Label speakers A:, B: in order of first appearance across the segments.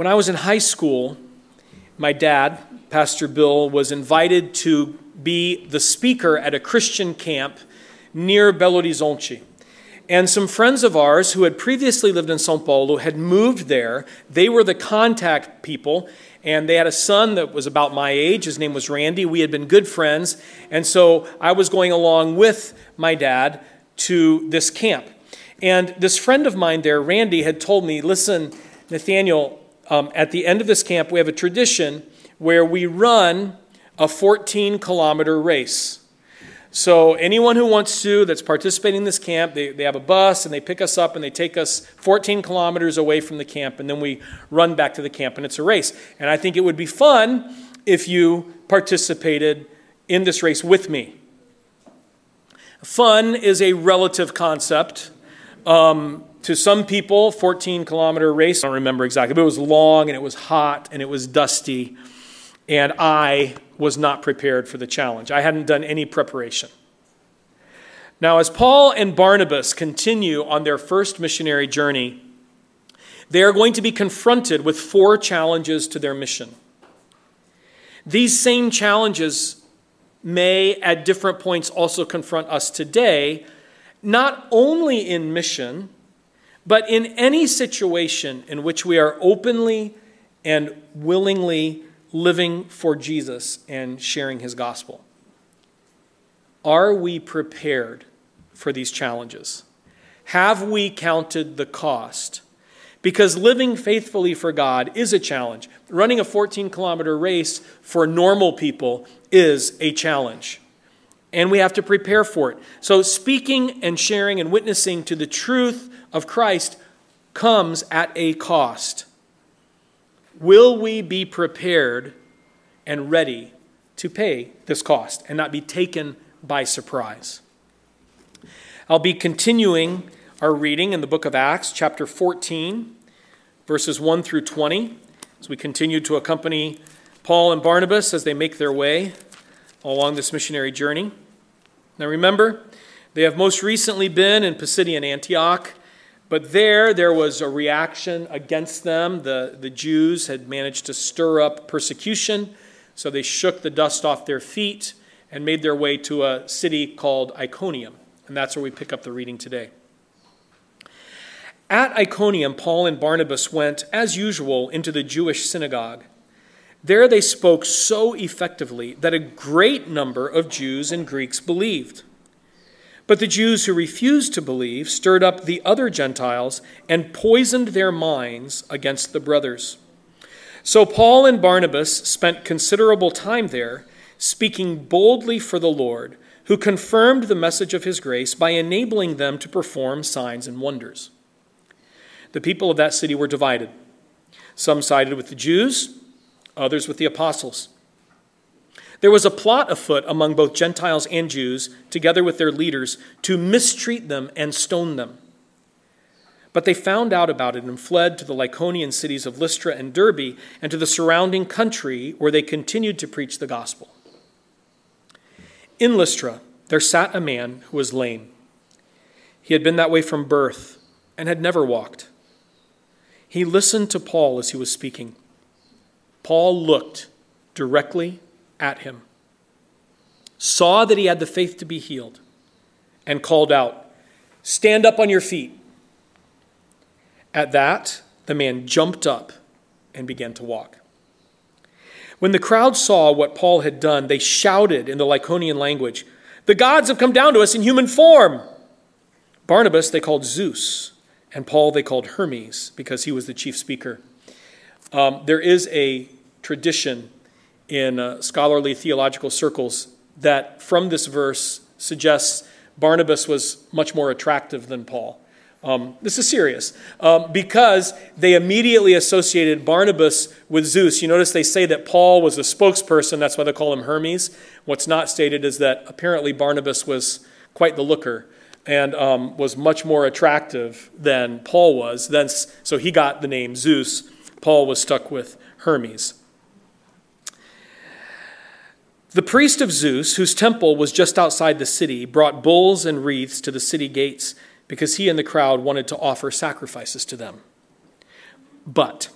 A: When I was in high school, my dad, Pastor Bill, was invited to be the speaker at a Christian camp near Belo Horizonte. And some friends of ours who had previously lived in Sao Paulo had moved there. They were the contact people, and they had a son that was about my age. His name was Randy. We had been good friends. And so I was going along with my dad to this camp. And this friend of mine there, Randy, had told me listen, Nathaniel, um, at the end of this camp, we have a tradition where we run a 14 kilometer race. So, anyone who wants to that's participating in this camp, they, they have a bus and they pick us up and they take us 14 kilometers away from the camp, and then we run back to the camp, and it's a race. And I think it would be fun if you participated in this race with me. Fun is a relative concept. Um, to some people, 14 kilometer race, I don't remember exactly, but it was long and it was hot and it was dusty and I was not prepared for the challenge. I hadn't done any preparation. Now, as Paul and Barnabas continue on their first missionary journey, they are going to be confronted with four challenges to their mission. These same challenges may, at different points, also confront us today, not only in mission, but in any situation in which we are openly and willingly living for Jesus and sharing his gospel. Are we prepared for these challenges? Have we counted the cost? Because living faithfully for God is a challenge. Running a 14 kilometer race for normal people is a challenge. And we have to prepare for it. So, speaking and sharing and witnessing to the truth of Christ comes at a cost. Will we be prepared and ready to pay this cost and not be taken by surprise? I'll be continuing our reading in the book of Acts, chapter 14, verses 1 through 20, as we continue to accompany Paul and Barnabas as they make their way along this missionary journey. Now remember, they have most recently been in Pisidian Antioch. But there, there was a reaction against them. The, the Jews had managed to stir up persecution, so they shook the dust off their feet and made their way to a city called Iconium. And that's where we pick up the reading today. At Iconium, Paul and Barnabas went, as usual, into the Jewish synagogue. There they spoke so effectively that a great number of Jews and Greeks believed. But the Jews who refused to believe stirred up the other Gentiles and poisoned their minds against the brothers. So Paul and Barnabas spent considerable time there, speaking boldly for the Lord, who confirmed the message of his grace by enabling them to perform signs and wonders. The people of that city were divided. Some sided with the Jews, others with the apostles. There was a plot afoot among both Gentiles and Jews, together with their leaders, to mistreat them and stone them. But they found out about it and fled to the Lycaonian cities of Lystra and Derbe and to the surrounding country where they continued to preach the gospel. In Lystra, there sat a man who was lame. He had been that way from birth and had never walked. He listened to Paul as he was speaking. Paul looked directly at him, saw that he had the faith to be healed, and called out, Stand up on your feet. At that, the man jumped up and began to walk. When the crowd saw what Paul had done, they shouted in the Lycaonian language, The gods have come down to us in human form. Barnabas they called Zeus, and Paul they called Hermes because he was the chief speaker. Um, there is a tradition in uh, scholarly theological circles that from this verse suggests Barnabas was much more attractive than Paul. Um, this is serious um, because they immediately associated Barnabas with Zeus. You notice they say that Paul was a spokesperson, that's why they call him Hermes. What's not stated is that apparently Barnabas was quite the looker and um, was much more attractive than Paul was. Then, so he got the name Zeus. Paul was stuck with Hermes. The priest of Zeus, whose temple was just outside the city, brought bulls and wreaths to the city gates because he and the crowd wanted to offer sacrifices to them. But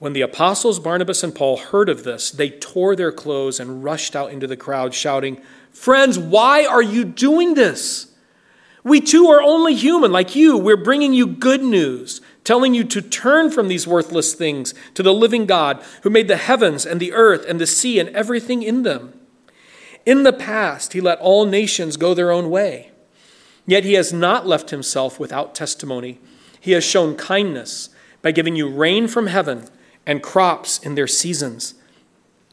A: When the apostles Barnabas and Paul heard of this, they tore their clothes and rushed out into the crowd, shouting, Friends, why are you doing this? We too are only human, like you. We're bringing you good news, telling you to turn from these worthless things to the living God who made the heavens and the earth and the sea and everything in them. In the past, he let all nations go their own way. Yet he has not left himself without testimony. He has shown kindness by giving you rain from heaven and crops in their seasons.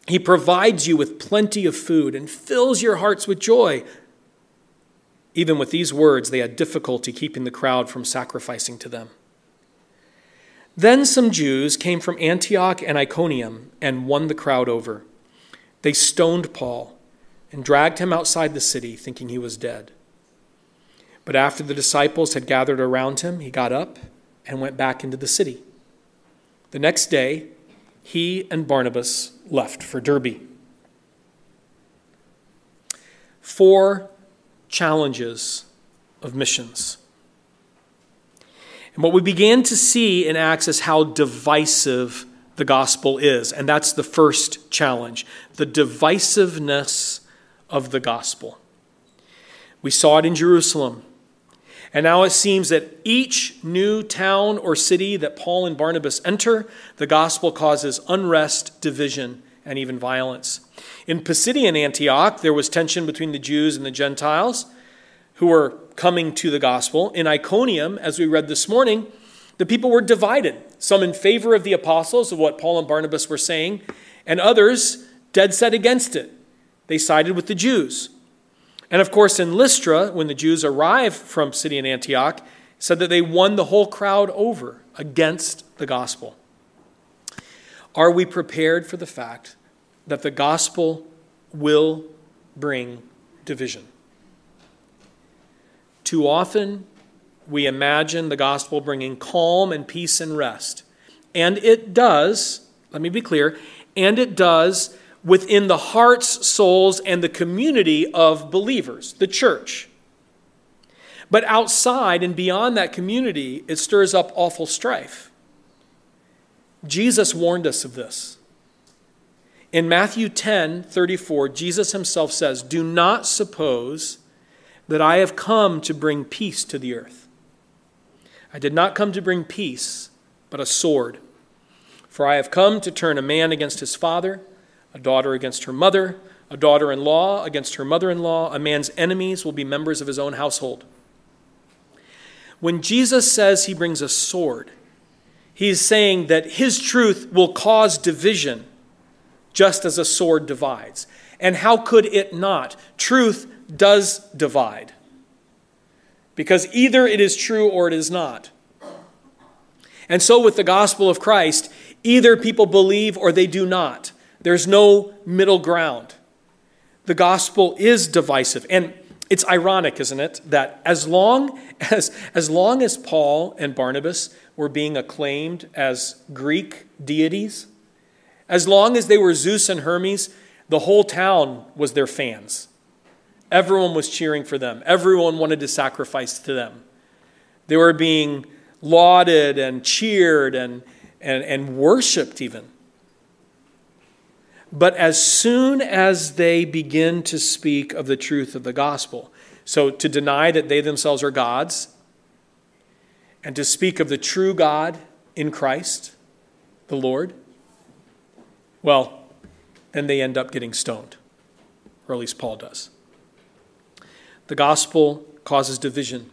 A: He provides you with plenty of food and fills your hearts with joy. Even with these words, they had difficulty keeping the crowd from sacrificing to them. Then some Jews came from Antioch and Iconium and won the crowd over. They stoned Paul and dragged him outside the city, thinking he was dead. But after the disciples had gathered around him, he got up and went back into the city. The next day, he and Barnabas left for Derbe. Four challenges of missions. And what we began to see in Acts is how divisive the gospel is. And that's the first challenge the divisiveness of the gospel. We saw it in Jerusalem. And now it seems that each new town or city that Paul and Barnabas enter, the gospel causes unrest, division, and even violence. In Pisidian Antioch, there was tension between the Jews and the Gentiles who were coming to the gospel. In Iconium, as we read this morning, the people were divided, some in favor of the apostles, of what Paul and Barnabas were saying, and others dead set against it. They sided with the Jews. And of course, in Lystra, when the Jews arrived from Pisidian Antioch, said that they won the whole crowd over against the gospel. Are we prepared for the fact that the gospel will bring division? Too often, we imagine the gospel bringing calm and peace and rest. And it does, let me be clear, and it does within the hearts, souls, and the community of believers, the church. But outside and beyond that community, it stirs up awful strife. Jesus warned us of this. In Matthew 10 34, Jesus himself says, Do not suppose that I have come to bring peace to the earth. I did not come to bring peace, but a sword. For I have come to turn a man against his father a daughter against her mother, a daughter in law against her mother in law. A man's enemies will be members of his own household. When Jesus says he brings a sword, he's saying that his truth will cause division just as a sword divides. And how could it not? Truth does divide. Because either it is true or it is not. And so with the gospel of Christ, either people believe or they do not. There's no middle ground. The gospel is divisive. And it's ironic, isn't it, that as long as, as long as Paul and Barnabas were being acclaimed as Greek deities, as long as they were Zeus and Hermes, the whole town was their fans. Everyone was cheering for them. Everyone wanted to sacrifice to them. They were being lauded and cheered and, and, and worshiped, even. But as soon as they begin to speak of the truth of the gospel, so to deny that they themselves are gods, and to speak of the true God in Christ, the Lord, well, then they end up getting stoned, or at least Paul does. The gospel causes division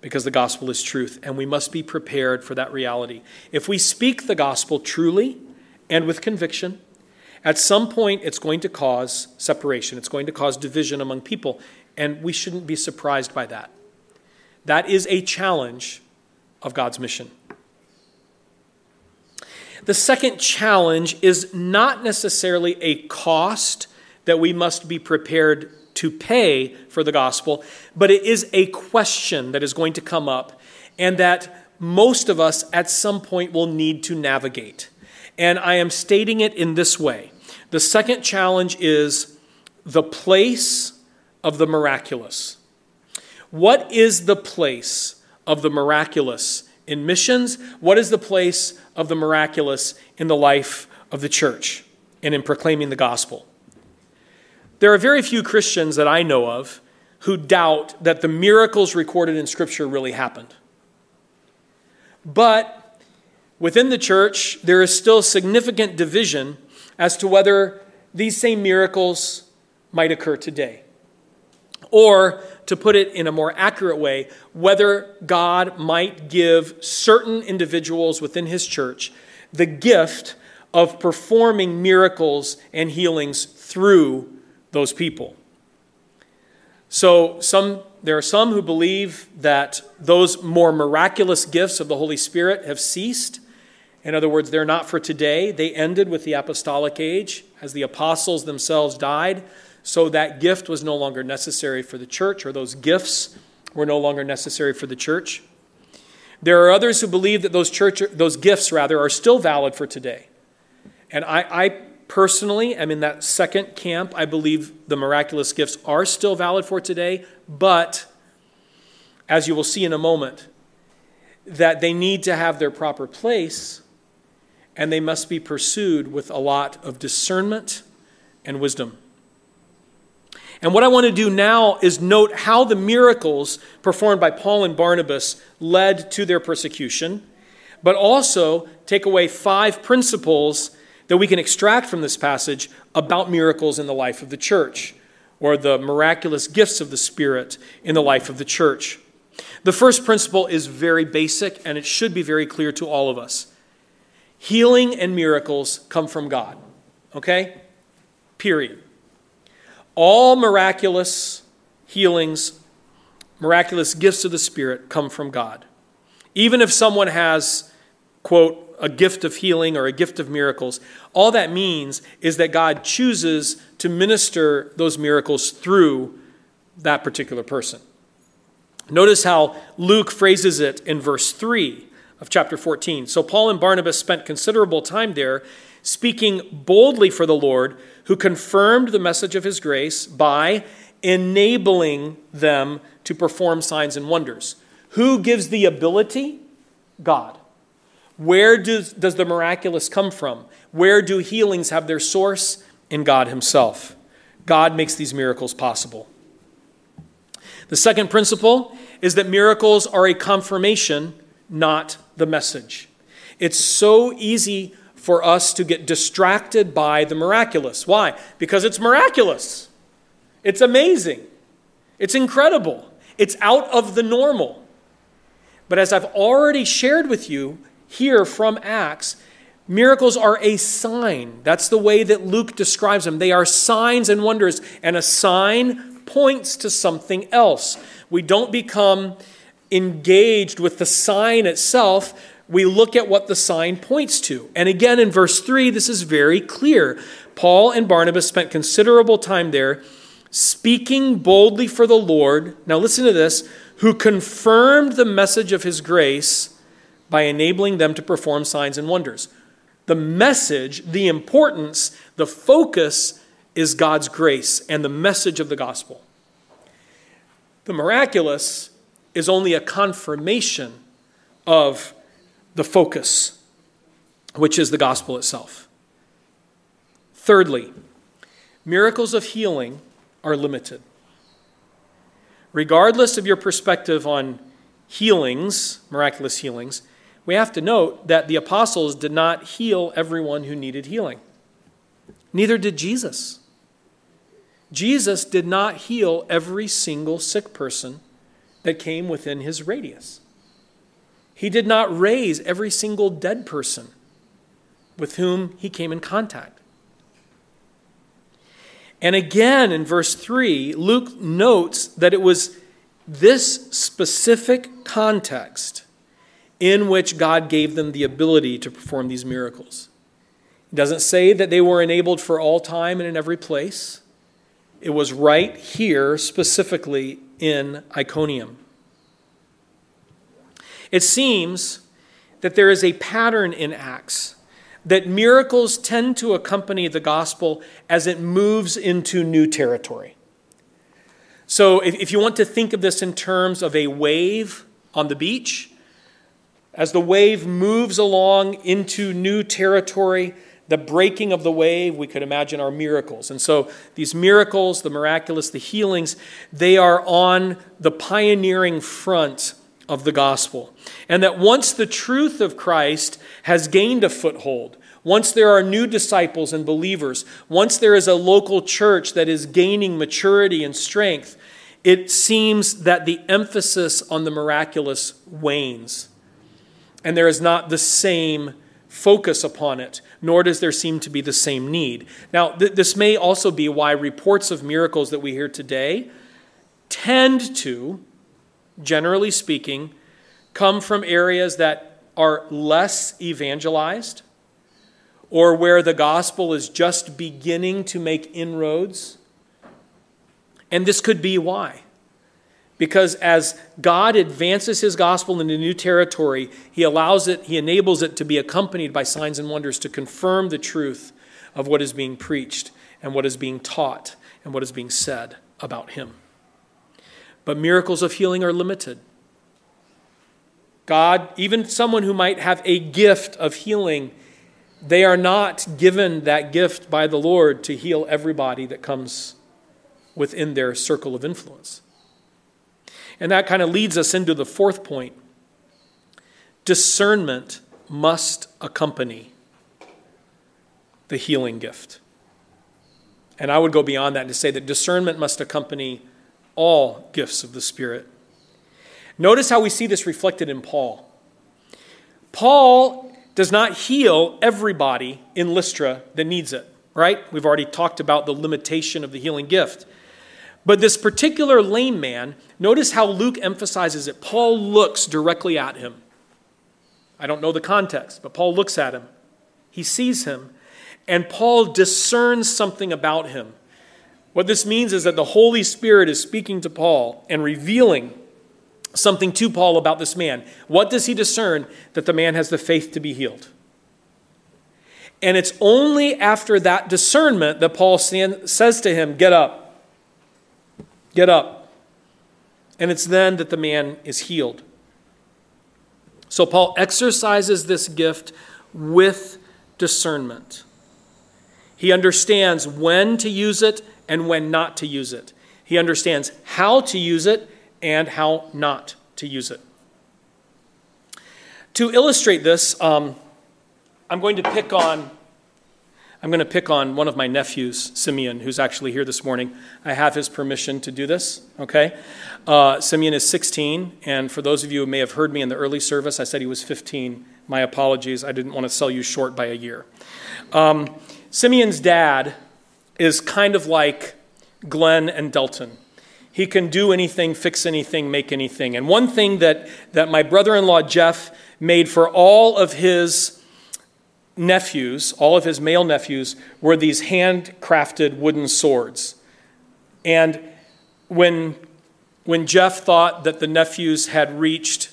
A: because the gospel is truth, and we must be prepared for that reality. If we speak the gospel truly and with conviction, at some point, it's going to cause separation, it's going to cause division among people, and we shouldn't be surprised by that. That is a challenge of God's mission. The second challenge is not necessarily a cost that we must be prepared to pay for the gospel, but it is a question that is going to come up and that most of us at some point will need to navigate. And I am stating it in this way. The second challenge is the place of the miraculous. What is the place of the miraculous in missions? What is the place of the miraculous in the life of the church and in proclaiming the gospel? There are very few Christians that I know of who doubt that the miracles recorded in Scripture really happened. But within the church, there is still significant division as to whether these same miracles might occur today. Or, to put it in a more accurate way, whether God might give certain individuals within His church the gift of performing miracles and healings through those people. So, some, there are some who believe that those more miraculous gifts of the Holy Spirit have ceased. In other words, they're not for today. They ended with the apostolic age as the apostles themselves died. So that gift was no longer necessary for the church, or those gifts were no longer necessary for the church. There are others who believe that those, church, those gifts, rather, are still valid for today. And I, I personally am in that second camp. I believe the miraculous gifts are still valid for today, but as you will see in a moment, that they need to have their proper place and they must be pursued with a lot of discernment and wisdom. And what I want to do now is note how the miracles performed by Paul and Barnabas led to their persecution, but also take away five principles that we can extract from this passage about miracles in the life of the church or the miraculous gifts of the Spirit in the life of the church. The first principle is very basic and it should be very clear to all of us. Healing and miracles come from God. Okay? Period. All miraculous healings, miraculous gifts of the Spirit come from God. Even if someone has, quote, a gift of healing or a gift of miracles, all that means is that God chooses to minister those miracles through that particular person. Notice how Luke phrases it in verse 3 of chapter 14. So Paul and Barnabas spent considerable time there speaking boldly for the Lord, who confirmed the message of his grace by enabling them to perform signs and wonders. Who gives the ability? God. Where does, does the miraculous come from? Where do healings have their source? In God Himself. God makes these miracles possible. The second principle is that miracles are a confirmation, not the message. It's so easy for us to get distracted by the miraculous. Why? Because it's miraculous. It's amazing. It's incredible. It's out of the normal. But as I've already shared with you here from Acts, miracles are a sign. That's the way that Luke describes them. They are signs and wonders, and a sign points to something else. We don't become engaged with the sign itself we look at what the sign points to. And again, in verse 3, this is very clear. Paul and Barnabas spent considerable time there speaking boldly for the Lord. Now, listen to this who confirmed the message of his grace by enabling them to perform signs and wonders. The message, the importance, the focus is God's grace and the message of the gospel. The miraculous is only a confirmation of the focus, which is the gospel itself. Thirdly, miracles of healing are limited. Regardless of your perspective on healings, miraculous healings, we have to note that the apostles did not heal everyone who needed healing. Neither did Jesus. Jesus did not heal every single sick person that came within his radius. He did not raise every single dead person with whom he came in contact. And again in verse 3, Luke notes that it was this specific context in which God gave them the ability to perform these miracles. He doesn't say that they were enabled for all time and in every place. It was right here, specifically in Iconium. It seems that there is a pattern in Acts that miracles tend to accompany the gospel as it moves into new territory. So, if, if you want to think of this in terms of a wave on the beach, as the wave moves along into new territory, the breaking of the wave, we could imagine, are miracles. And so these miracles, the miraculous, the healings, they are on the pioneering front of the gospel. And that once the truth of Christ has gained a foothold, once there are new disciples and believers, once there is a local church that is gaining maturity and strength, it seems that the emphasis on the miraculous wanes. And there is not the same focus upon it, nor does there seem to be the same need. Now, th- this may also be why reports of miracles that we hear today tend to, generally speaking, come from areas that are less evangelized or where the gospel is just beginning to make inroads. And this could be why. Because as God advances his gospel into new territory, he allows it, he enables it to be accompanied by signs and wonders to confirm the truth of what is being preached and what is being taught and what is being said about him. But miracles of healing are limited. God, even someone who might have a gift of healing, they are not given that gift by the Lord to heal everybody that comes within their circle of influence. And that kind of leads us into the fourth point discernment must accompany the healing gift. And I would go beyond that to say that discernment must accompany all gifts of the Spirit. Notice how we see this reflected in Paul. Paul does not heal everybody in Lystra that needs it, right? We've already talked about the limitation of the healing gift. But this particular lame man, notice how Luke emphasizes it. Paul looks directly at him. I don't know the context, but Paul looks at him. He sees him, and Paul discerns something about him. What this means is that the Holy Spirit is speaking to Paul and revealing something to Paul about this man. What does he discern? That the man has the faith to be healed. And it's only after that discernment that Paul says to him, Get up. Get up. And it's then that the man is healed. So Paul exercises this gift with discernment. He understands when to use it and when not to use it. He understands how to use it and how not to use it. To illustrate this, um, I'm going to pick on I'm going to pick on one of my nephews, Simeon, who's actually here this morning. I have his permission to do this, okay? Uh, Simeon is 16, and for those of you who may have heard me in the early service, I said he was 15. My apologies. I didn't want to sell you short by a year. Um, Simeon's dad is kind of like Glenn and Delton. He can do anything, fix anything, make anything. And one thing that, that my brother in law Jeff made for all of his nephews, all of his male nephews, were these handcrafted wooden swords. And when, when Jeff thought that the nephews had reached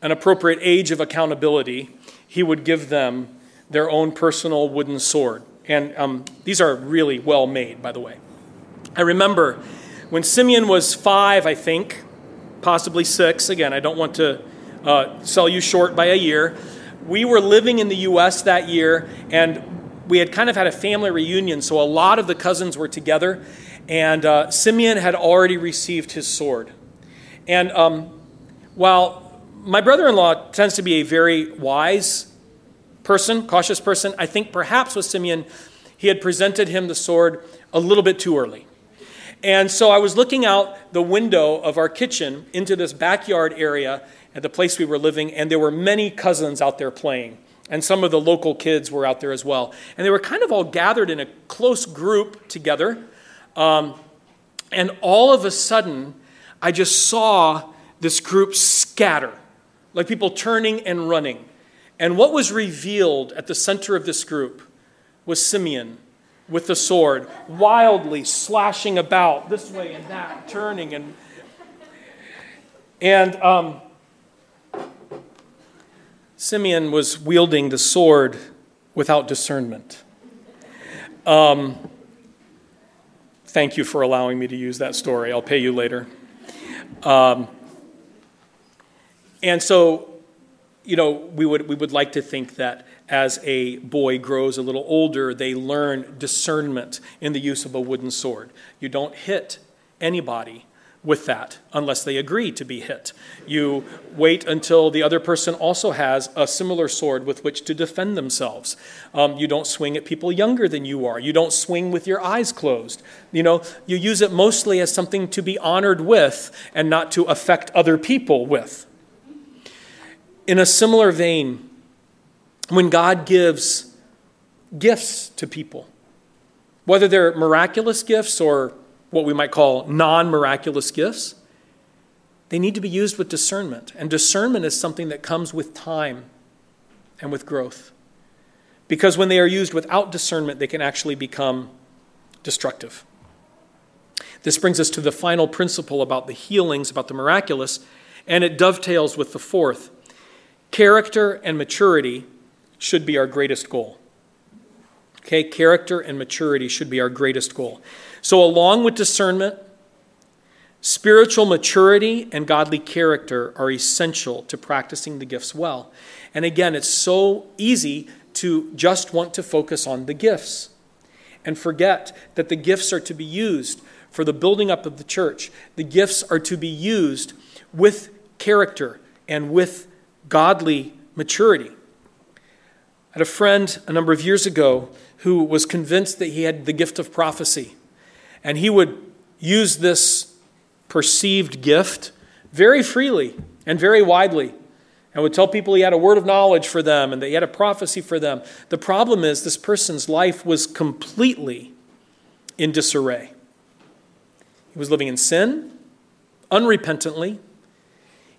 A: an appropriate age of accountability, he would give them their own personal wooden sword. And um, these are really well made, by the way. I remember when Simeon was five, I think, possibly six. Again, I don't want to uh, sell you short by a year we were living in the U.S. that year, and we had kind of had a family reunion, so a lot of the cousins were together, and uh, Simeon had already received his sword. And um, while my brother in law tends to be a very wise person, cautious person, I think perhaps with Simeon, he had presented him the sword a little bit too early. And so I was looking out the window of our kitchen into this backyard area, at the place we were living, and there were many cousins out there playing. And some of the local kids were out there as well. And they were kind of all gathered in a close group together. Um, and all of a sudden, I just saw this group scatter, like people turning and running. And what was revealed at the center of this group was Simeon with the sword, wildly slashing about this way and that, turning and and um, Simeon was wielding the sword without discernment. Um, thank you for allowing me to use that story. I'll pay you later. Um, and so you know, we would, we would like to think that as a boy grows a little older, they learn discernment in the use of a wooden sword. You don't hit anybody with that unless they agree to be hit. You wait until the other person also has a similar sword with which to defend themselves. Um, you don't swing at people younger than you are. You don't swing with your eyes closed. You know, you use it mostly as something to be honored with and not to affect other people with. In a similar vein, when God gives gifts to people, whether they're miraculous gifts or what we might call non miraculous gifts, they need to be used with discernment. And discernment is something that comes with time and with growth. Because when they are used without discernment, they can actually become destructive. This brings us to the final principle about the healings, about the miraculous, and it dovetails with the fourth. Character and maturity should be our greatest goal. Okay, character and maturity should be our greatest goal. So, along with discernment, spiritual maturity and godly character are essential to practicing the gifts well. And again, it's so easy to just want to focus on the gifts and forget that the gifts are to be used for the building up of the church. The gifts are to be used with character and with godly maturity. I had a friend a number of years ago who was convinced that he had the gift of prophecy. And he would use this perceived gift very freely and very widely and would tell people he had a word of knowledge for them and that he had a prophecy for them. The problem is, this person's life was completely in disarray. He was living in sin, unrepentantly.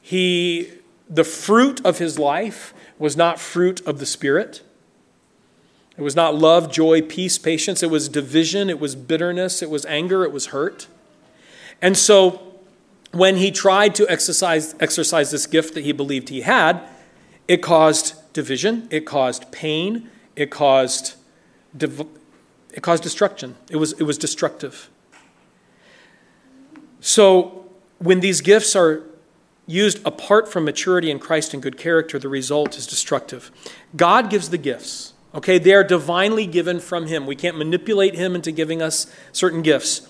A: He, the fruit of his life was not fruit of the Spirit. It was not love, joy, peace, patience. It was division. It was bitterness. It was anger. It was hurt. And so, when he tried to exercise, exercise this gift that he believed he had, it caused division. It caused pain. It caused, div- it caused destruction. It was, it was destructive. So, when these gifts are used apart from maturity in Christ and good character, the result is destructive. God gives the gifts. Okay, they are divinely given from Him. We can't manipulate Him into giving us certain gifts.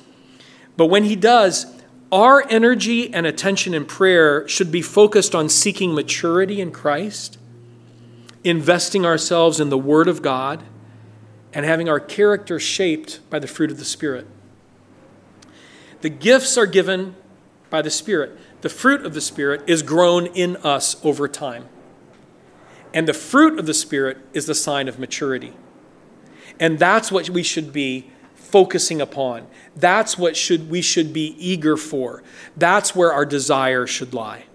A: But when He does, our energy and attention in prayer should be focused on seeking maturity in Christ, investing ourselves in the Word of God, and having our character shaped by the fruit of the Spirit. The gifts are given by the Spirit. The fruit of the Spirit is grown in us over time. And the fruit of the Spirit is the sign of maturity. And that's what we should be focusing upon. That's what should, we should be eager for. That's where our desire should lie.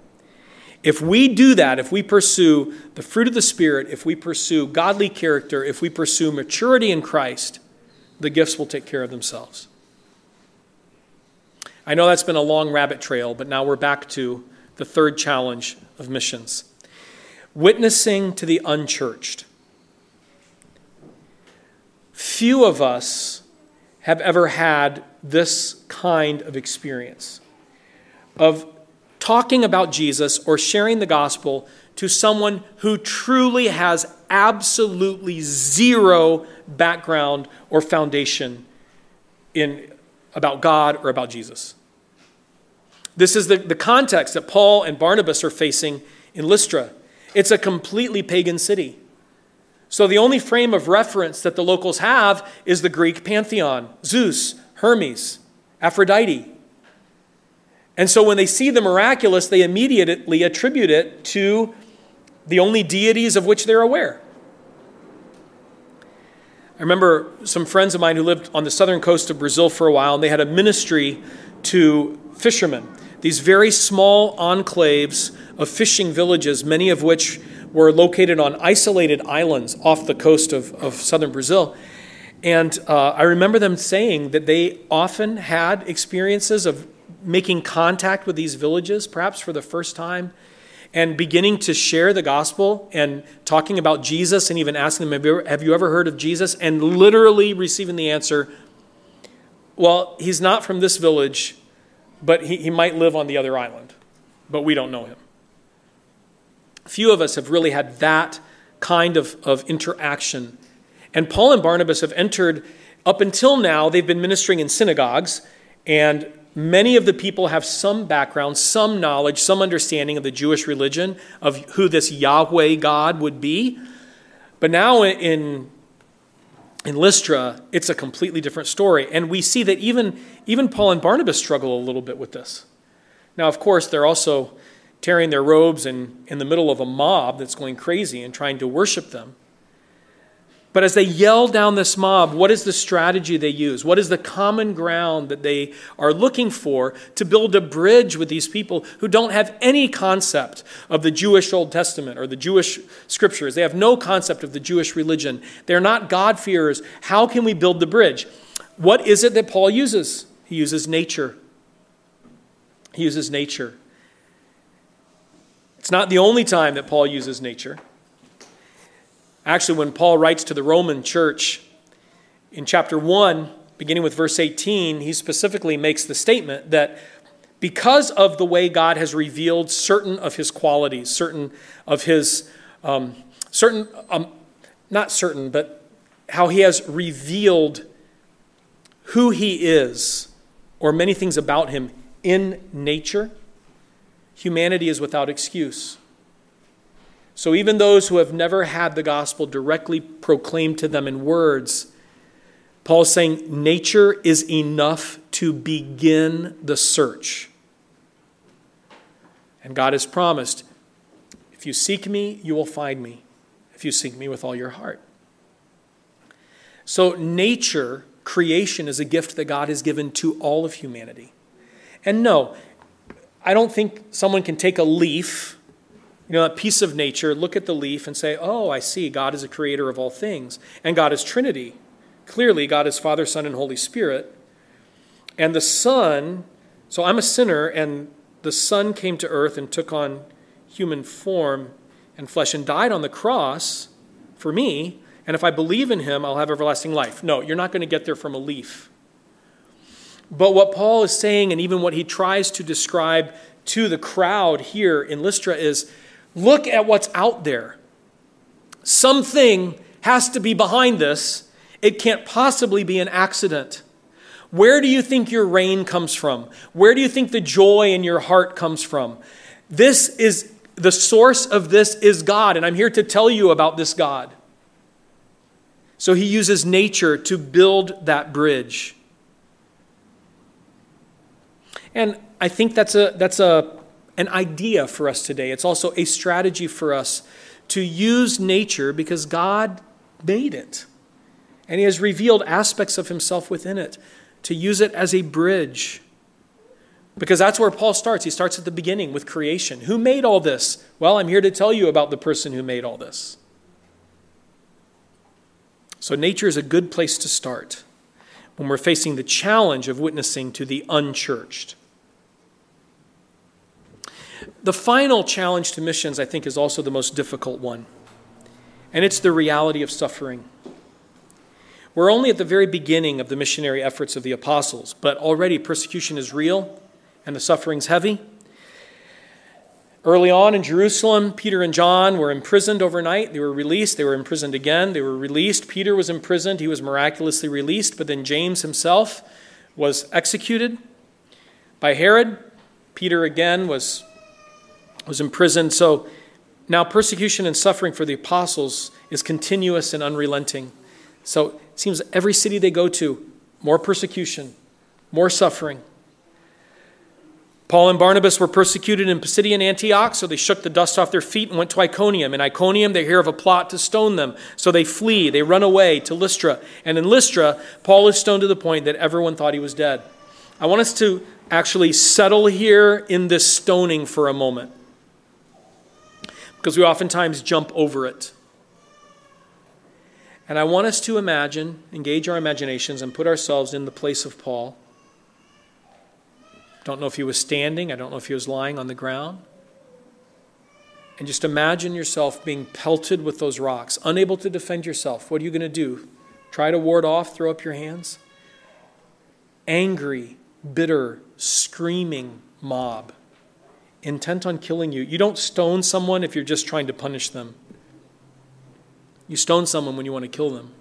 A: If we do that, if we pursue the fruit of the Spirit, if we pursue godly character, if we pursue maturity in Christ, the gifts will take care of themselves. I know that's been a long rabbit trail, but now we're back to the third challenge of missions witnessing to the unchurched. Few of us have ever had this kind of experience of talking about Jesus or sharing the gospel to someone who truly has absolutely zero background or foundation in about God or about Jesus. This is the, the context that Paul and Barnabas are facing in Lystra. It's a completely pagan city. So the only frame of reference that the locals have is the Greek pantheon Zeus, Hermes, Aphrodite. And so when they see the miraculous, they immediately attribute it to the only deities of which they're aware. I remember some friends of mine who lived on the southern coast of Brazil for a while, and they had a ministry to fishermen, these very small enclaves of fishing villages, many of which were located on isolated islands off the coast of, of southern Brazil. And uh, I remember them saying that they often had experiences of making contact with these villages, perhaps for the first time, and beginning to share the gospel and talking about Jesus and even asking them, Have you ever, have you ever heard of Jesus? And literally receiving the answer, Well, he's not from this village, but he, he might live on the other island, but we don't know him. Few of us have really had that kind of, of interaction. And Paul and Barnabas have entered, up until now, they've been ministering in synagogues, and many of the people have some background, some knowledge, some understanding of the Jewish religion, of who this Yahweh God would be. But now in, in Lystra, it's a completely different story. And we see that even, even Paul and Barnabas struggle a little bit with this. Now, of course, they're also tearing their robes and in the middle of a mob that's going crazy and trying to worship them. But as they yell down this mob, what is the strategy they use? What is the common ground that they are looking for to build a bridge with these people who don't have any concept of the Jewish Old Testament or the Jewish scriptures? They have no concept of the Jewish religion. They're not God-fearers. How can we build the bridge? What is it that Paul uses? He uses nature. He uses nature. It's not the only time that Paul uses nature. Actually, when Paul writes to the Roman church in chapter 1, beginning with verse 18, he specifically makes the statement that because of the way God has revealed certain of his qualities, certain of his, um, certain, um, not certain, but how he has revealed who he is, or many things about him in nature, humanity is without excuse. So even those who have never had the gospel directly proclaimed to them in words, Paul is saying nature is enough to begin the search. And God has promised if you seek me, you will find me, if you seek me with all your heart. So, nature, creation, is a gift that God has given to all of humanity. And no, I don't think someone can take a leaf, you know, a piece of nature, look at the leaf and say, oh, I see, God is a creator of all things. And God is Trinity. Clearly, God is Father, Son, and Holy Spirit. And the Son, so I'm a sinner, and the Son came to earth and took on human form and flesh and died on the cross for me. And if I believe in him, I'll have everlasting life. No, you're not going to get there from a leaf. But what Paul is saying, and even what he tries to describe to the crowd here in Lystra, is look at what's out there. Something has to be behind this. It can't possibly be an accident. Where do you think your rain comes from? Where do you think the joy in your heart comes from? This is the source of this is God, and I'm here to tell you about this God. So he uses nature to build that bridge. And I think that's a that's a an idea for us today. It's also a strategy for us to use nature because God made it. And he has revealed aspects of himself within it to use it as a bridge. Because that's where Paul starts. He starts at the beginning with creation. Who made all this? Well, I'm here to tell you about the person who made all this. So, nature is a good place to start when we're facing the challenge of witnessing to the unchurched. The final challenge to missions, I think, is also the most difficult one, and it's the reality of suffering. We're only at the very beginning of the missionary efforts of the apostles, but already persecution is real and the suffering's heavy. Early on in Jerusalem, Peter and John were imprisoned overnight. They were released. They were imprisoned again. They were released. Peter was imprisoned. He was miraculously released, but then James himself was executed by Herod. Peter again was was imprisoned. So now persecution and suffering for the apostles is continuous and unrelenting. So it seems every city they go to, more persecution, more suffering. Paul and Barnabas were persecuted in Pisidian Antioch, so they shook the dust off their feet and went to Iconium. In Iconium, they hear of a plot to stone them, so they flee, they run away to Lystra. And in Lystra, Paul is stoned to the point that everyone thought he was dead. I want us to actually settle here in this stoning for a moment because we oftentimes jump over it. And I want us to imagine, engage our imaginations, and put ourselves in the place of Paul. Don't know if he was standing, I don't know if he was lying on the ground. And just imagine yourself being pelted with those rocks, unable to defend yourself. What are you going to do? Try to ward off, throw up your hands? Angry, bitter, screaming mob intent on killing you. You don't stone someone if you're just trying to punish them. You stone someone when you want to kill them.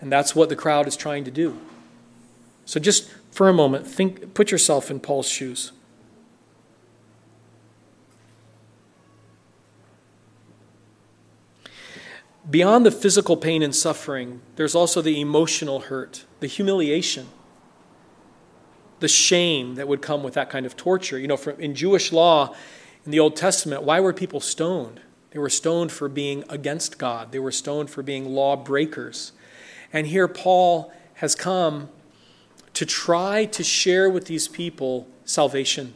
A: And that's what the crowd is trying to do. So just for a moment, think put yourself in Paul's shoes. Beyond the physical pain and suffering, there's also the emotional hurt, the humiliation, the shame that would come with that kind of torture. You know, in Jewish law, in the Old Testament, why were people stoned? They were stoned for being against God, they were stoned for being law breakers. And here Paul has come to try to share with these people salvation,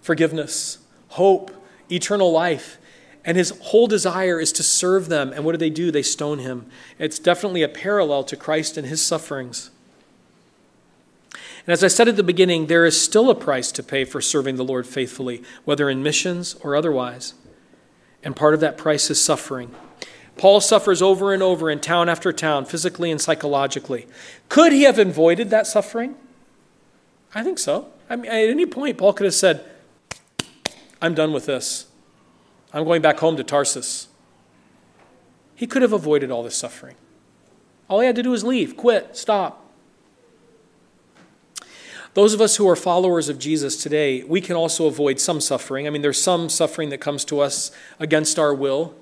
A: forgiveness, hope, eternal life. And his whole desire is to serve them. And what do they do? They stone him. It's definitely a parallel to Christ and his sufferings. And as I said at the beginning, there is still a price to pay for serving the Lord faithfully, whether in missions or otherwise. And part of that price is suffering. Paul suffers over and over in town after town, physically and psychologically. Could he have avoided that suffering? I think so. I mean, at any point, Paul could have said, I'm done with this. I'm going back home to Tarsus. He could have avoided all this suffering. All he had to do was leave, quit, stop. Those of us who are followers of Jesus today, we can also avoid some suffering. I mean, there's some suffering that comes to us against our will.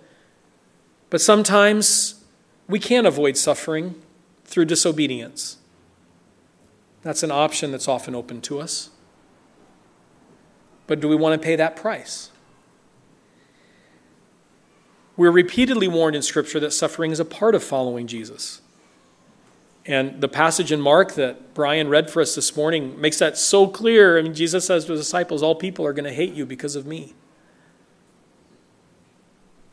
A: But sometimes we can avoid suffering through disobedience. That's an option that's often open to us. But do we want to pay that price? We're repeatedly warned in Scripture that suffering is a part of following Jesus. And the passage in Mark that Brian read for us this morning makes that so clear. I mean, Jesus says to his disciples, All people are going to hate you because of me.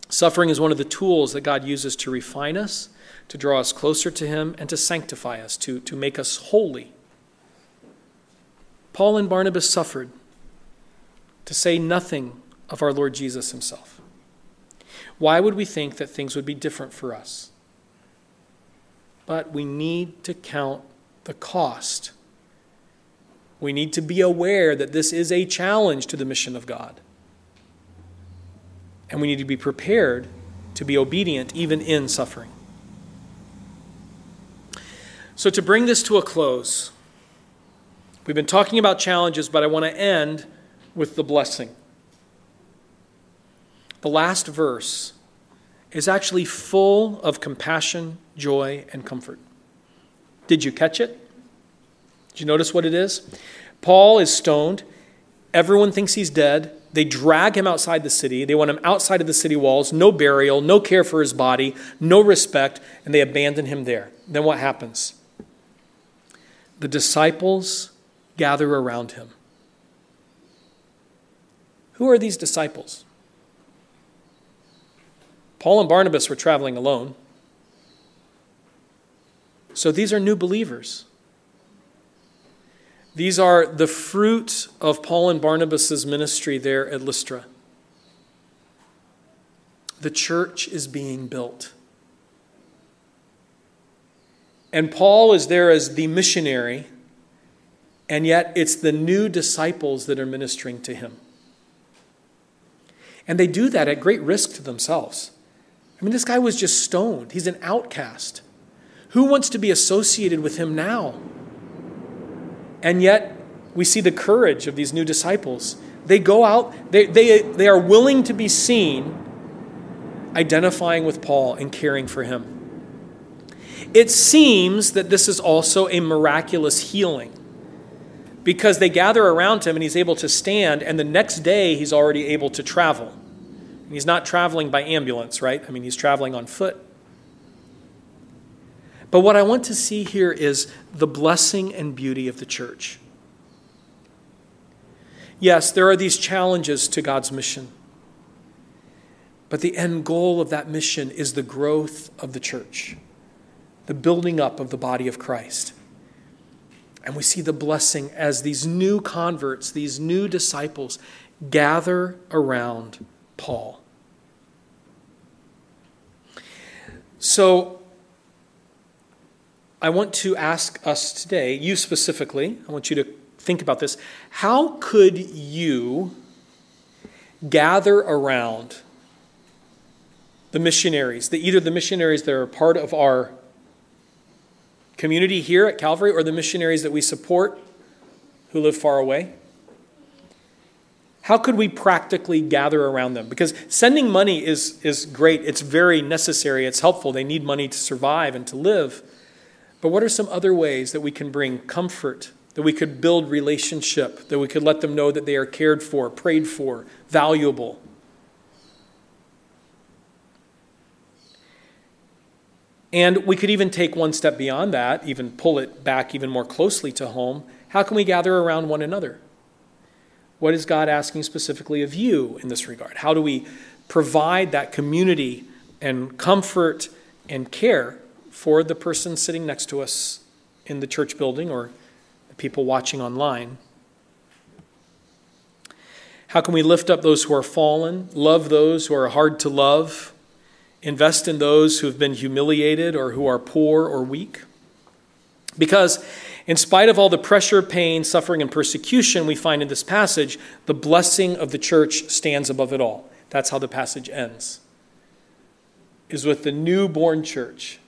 A: Suffering is one of the tools that God uses to refine us, to draw us closer to Him, and to sanctify us, to, to make us holy. Paul and Barnabas suffered, to say nothing of our Lord Jesus Himself. Why would we think that things would be different for us? But we need to count the cost. We need to be aware that this is a challenge to the mission of God. And we need to be prepared to be obedient even in suffering. So, to bring this to a close, we've been talking about challenges, but I want to end with the blessing the last verse is actually full of compassion, joy, and comfort. Did you catch it? Did you notice what it is? Paul is stoned. Everyone thinks he's dead. They drag him outside the city. They want him outside of the city walls. No burial, no care for his body, no respect, and they abandon him there. Then what happens? The disciples gather around him. Who are these disciples? Paul and Barnabas were traveling alone. So these are new believers. These are the fruit of Paul and Barnabas' ministry there at Lystra. The church is being built. And Paul is there as the missionary, and yet it's the new disciples that are ministering to him. And they do that at great risk to themselves. I mean, this guy was just stoned. He's an outcast. Who wants to be associated with him now? And yet, we see the courage of these new disciples. They go out, they, they, they are willing to be seen identifying with Paul and caring for him. It seems that this is also a miraculous healing because they gather around him and he's able to stand, and the next day he's already able to travel. He's not traveling by ambulance, right? I mean, he's traveling on foot. But what I want to see here is the blessing and beauty of the church. Yes, there are these challenges to God's mission. But the end goal of that mission is the growth of the church, the building up of the body of Christ. And we see the blessing as these new converts, these new disciples, gather around Paul. So, I want to ask us today, you specifically, I want you to think about this. How could you gather around the missionaries, the, either the missionaries that are part of our community here at Calvary or the missionaries that we support who live far away? How could we practically gather around them? Because sending money is, is great, it's very necessary, it's helpful. They need money to survive and to live. But what are some other ways that we can bring comfort, that we could build relationship, that we could let them know that they are cared for, prayed for, valuable? And we could even take one step beyond that, even pull it back even more closely to home. How can we gather around one another? What is God asking specifically of you in this regard? How do we provide that community and comfort and care for the person sitting next to us in the church building or the people watching online? How can we lift up those who are fallen, love those who are hard to love, invest in those who have been humiliated or who are poor or weak? Because in spite of all the pressure, pain, suffering, and persecution we find in this passage, the blessing of the church stands above it all. That's how the passage ends. Is with the newborn church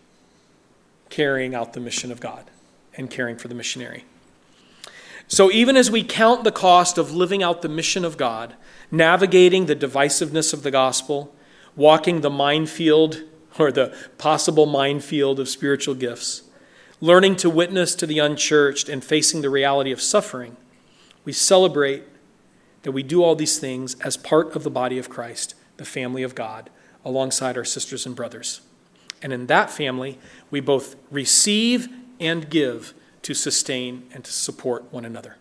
A: carrying out the mission of God and caring for the missionary. So, even as we count the cost of living out the mission of God, navigating the divisiveness of the gospel, walking the minefield or the possible minefield of spiritual gifts, learning to witness to the unchurched, and facing the reality of suffering, we celebrate that we do all these things as part of the body of Christ, the family of God, alongside our sisters and brothers. And in that family, we both receive and give to sustain and to support one another.